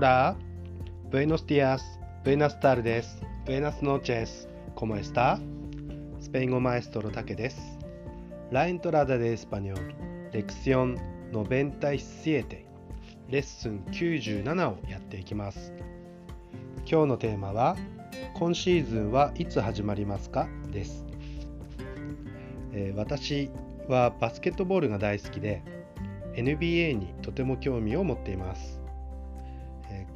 Hola, buenos días, buenas tardes, buenas noches, ¿cómo está? スペイン語マエストロタケです。La entrada de español, lección 97、レッスン97をやっていきます。今日のテーマは、今シーズンはいつ始まりますか?です。えー私はバスケットボールが大好きで、NBA にとても興味を持っています。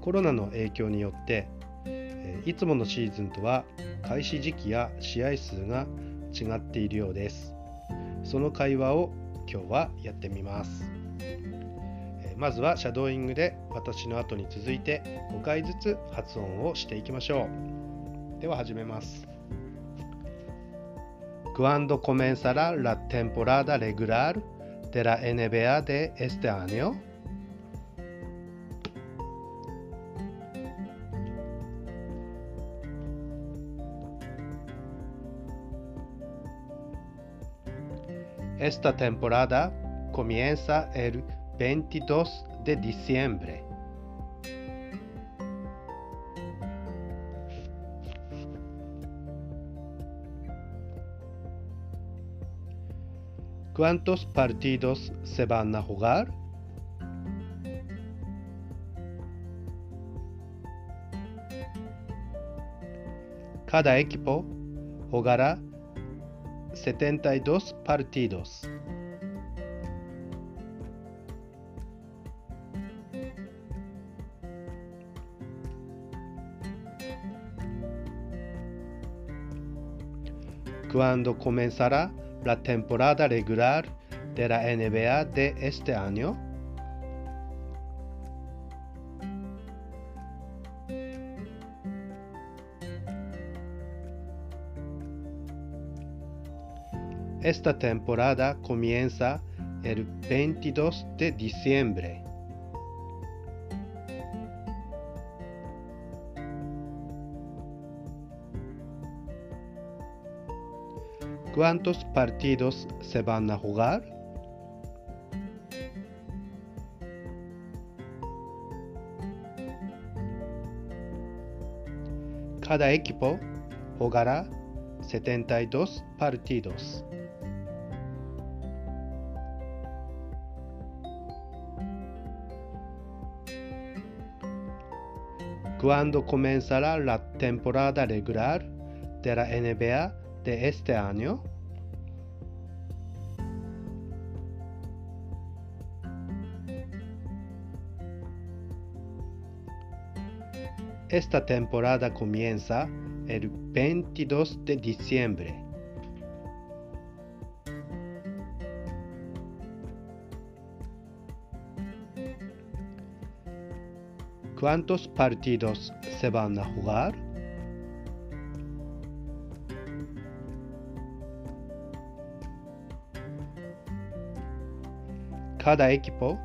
コロナの影響によって、いつものシーズンとは開始時期や試合数が違っているようです。その会話を今日はやってみます。まずはシャドーイングで私の後に続いて5回ずつ発音をしていきましょう。では始めます。¿Cuándo comenzará la temporada regular de la NBA de este año? Esta temporada comienza el 22 de diciembre. ¿Cuántos partidos se van a jugar? Cada equipo jugará 72 partidos. ¿Cuándo comenzará la temporada regular de la NBA de este año? Esta temporada comienza el 22 de diciembre. ¿Cuántos partidos se van a jugar? Cada equipo jugará 72 partidos. ¿Cuándo comenzará la temporada regular de la NBA de este año? Esta temporada comienza el 22 de diciembre. ¿Cuántos partidos se van a jugar? Cada equipo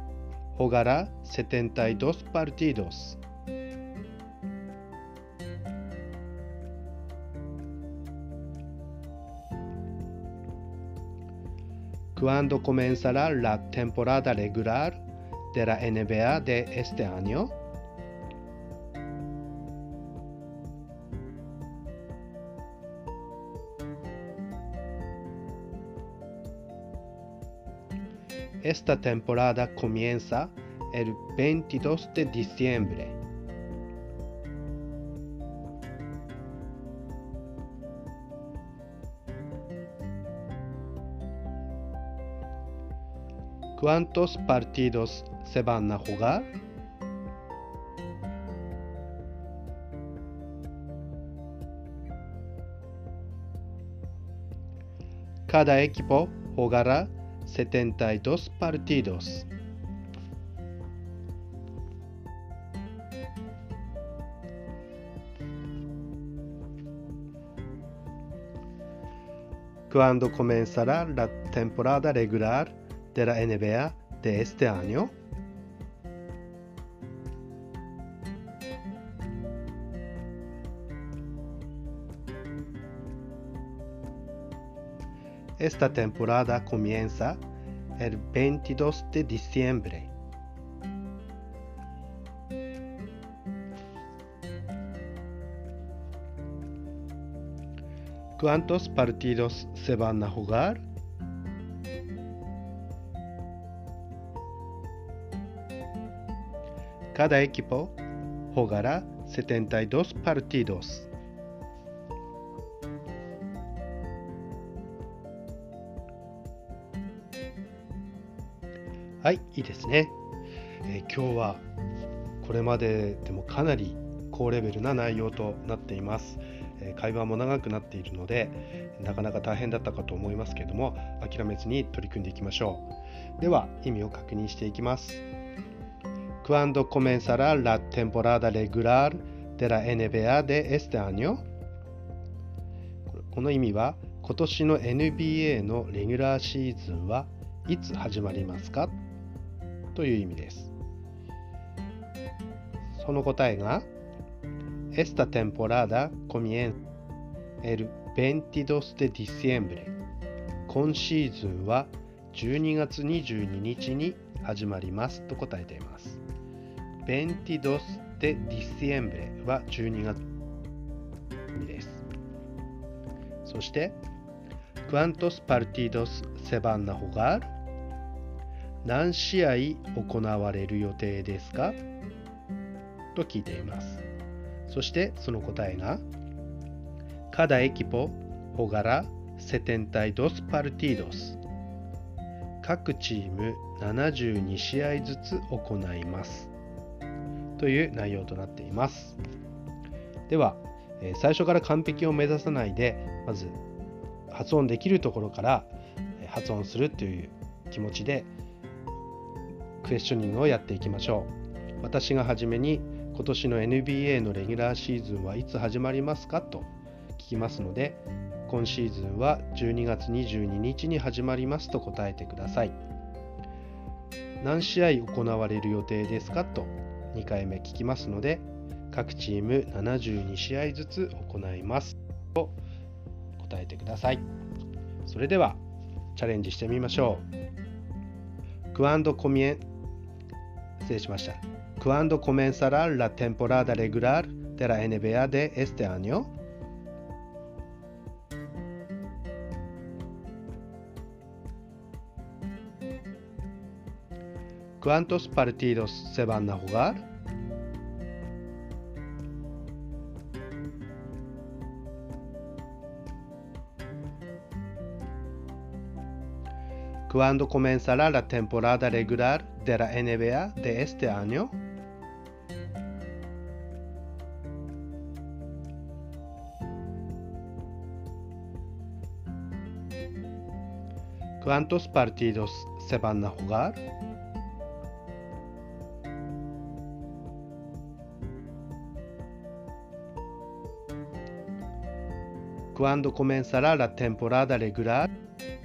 jugará 72 partidos. ¿Cuándo comenzará la temporada regular de la NBA de este año? Esta temporada comienza el 22 de diciembre. ¿Cuántos partidos se van a jugar? Cada equipo jugará 72 partidos. ¿Cuándo comenzará la temporada regular de la NBA de este año? Esta temporada comienza el 22 de diciembre. ¿Cuántos partidos se van a jugar? Cada equipo jugará 72 partidos. はい、いいですね、えー、今日はこれまででもかなり高レベルな内容となっています。えー、会話も長くなっているのでなかなか大変だったかと思いますけれども諦めずに取り組んでいきましょう。では意味を確認していきます。Cuando comenzará la temporada regular de la NBA de este año? この意味は今年の NBA のレギュラーシーズンはいつ始まりますか？という意味です。その答えが Esta temporada comienza el 22 de diciembre 今シーズンは12月22日に始まりますと答えています。22 de diciembre は12月です。そして ¿Cuántos partidos se van a jugar? 何試合行われる予定ですか？と聞いています。そしてその答えが Cada equipo jugará 72 partidos 各チーム72試合ずつ行います。という内容となっています。では最初から完璧を目指さないでまず発音できるところから発音するという気持ちでクエスチョニングをやっていきましょう。私が初めに今年の NBA のレギュラーシーズンはいつ始まりますか？と聞きますので今シーズンは12月22日に始まります。と答えてください。何試合行われる予定ですか？と2回目聞きますので各チーム72試合ずつ行います。と答えてください。それではチャレンジしてみましょう。クアンドコミエン失礼しました。¿Cuándo comenzará la temporada regular de la NBA de este año? ¿Cuántos partidos se van a jugar? ¿Cuándo comenzará la temporada regular de la NBA de este año? ¿Cuántos partidos se van a jugar? ¿Cuándo comenzará la temporada regular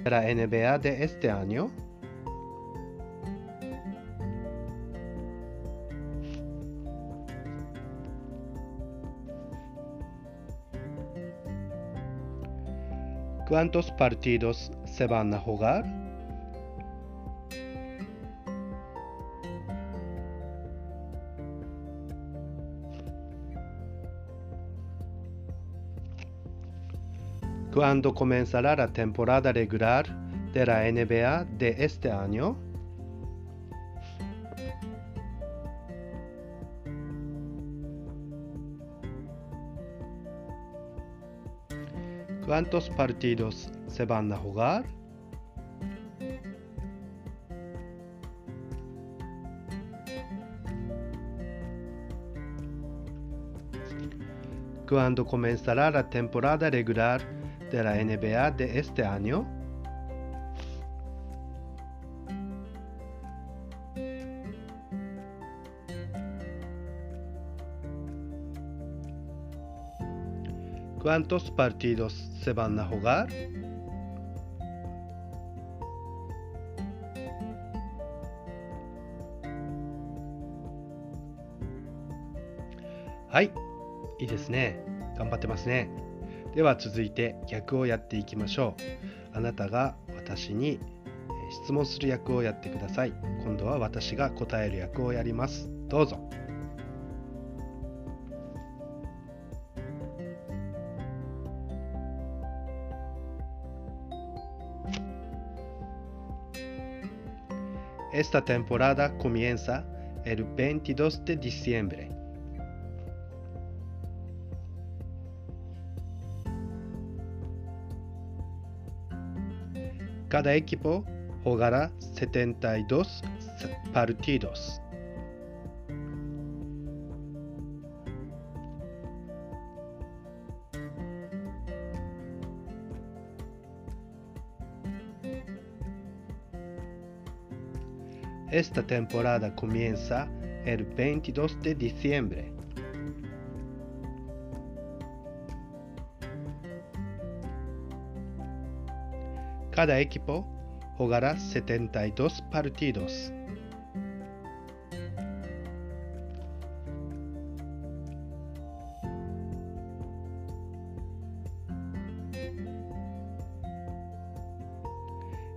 de la NBA de este año? ¿Cuántos partidos se van a jugar? ¿Cuándo comenzará la temporada regular de la NBA de este año? ¿Cuántos partidos se van a jugar? ¿Cuándo comenzará la temporada regular de la NBA de este año? ¿Cuántos partidos se van a jugar? Ay, いいですね。頑張ってますね。 では続いて逆をやっていきましょう。あなたが私に質問する役をやってください。今度は私が答える役をやります。どうぞ。Esta temporada comienza el 22 de diciembre. Cada equipo jugará 72 partidos. Esta temporada comienza el 22 de diciembre. Cada equipo jugará 72 partidos.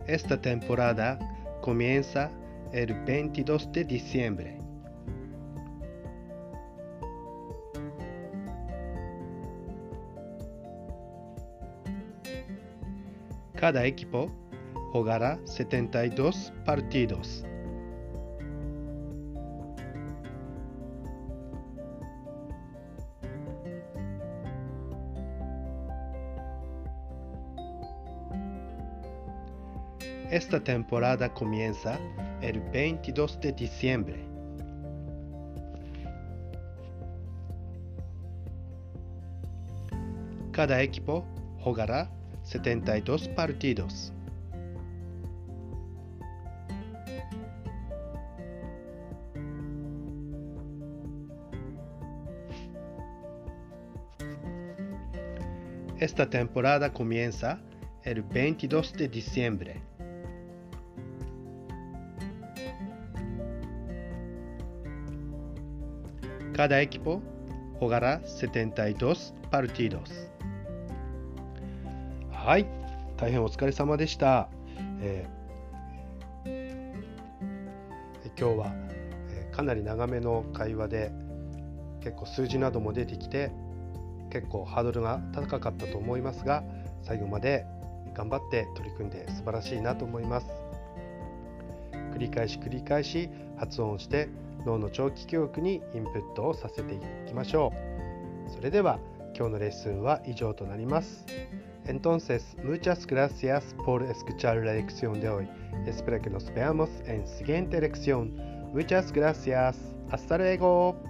Esta temporada comienza el 22 de diciembre. Cada equipo jugará 72 partidos. Esta temporada comienza el 22 de diciembre. Cada equipo jugará 72 partidos. Esta temporada comienza el 22 de diciembre. Cada equipo jugará 72 partidos. はい、大変お疲れ様でした。えー今日は、えかなり長めの会話で結構数字なども出てきて結構ハードルが高かったと思いますが最後まで頑張って取り組んで素晴らしいなと思います。繰り返し繰り返し発音して脳の長期記憶にインプットをさせていきましょう。それでは今日のレッスンは以上となります。Entonces, muchas gracias por escuchar la lección de hoy. Espero que nos veamos en siguiente lección. Muchas gracias. Hasta luego.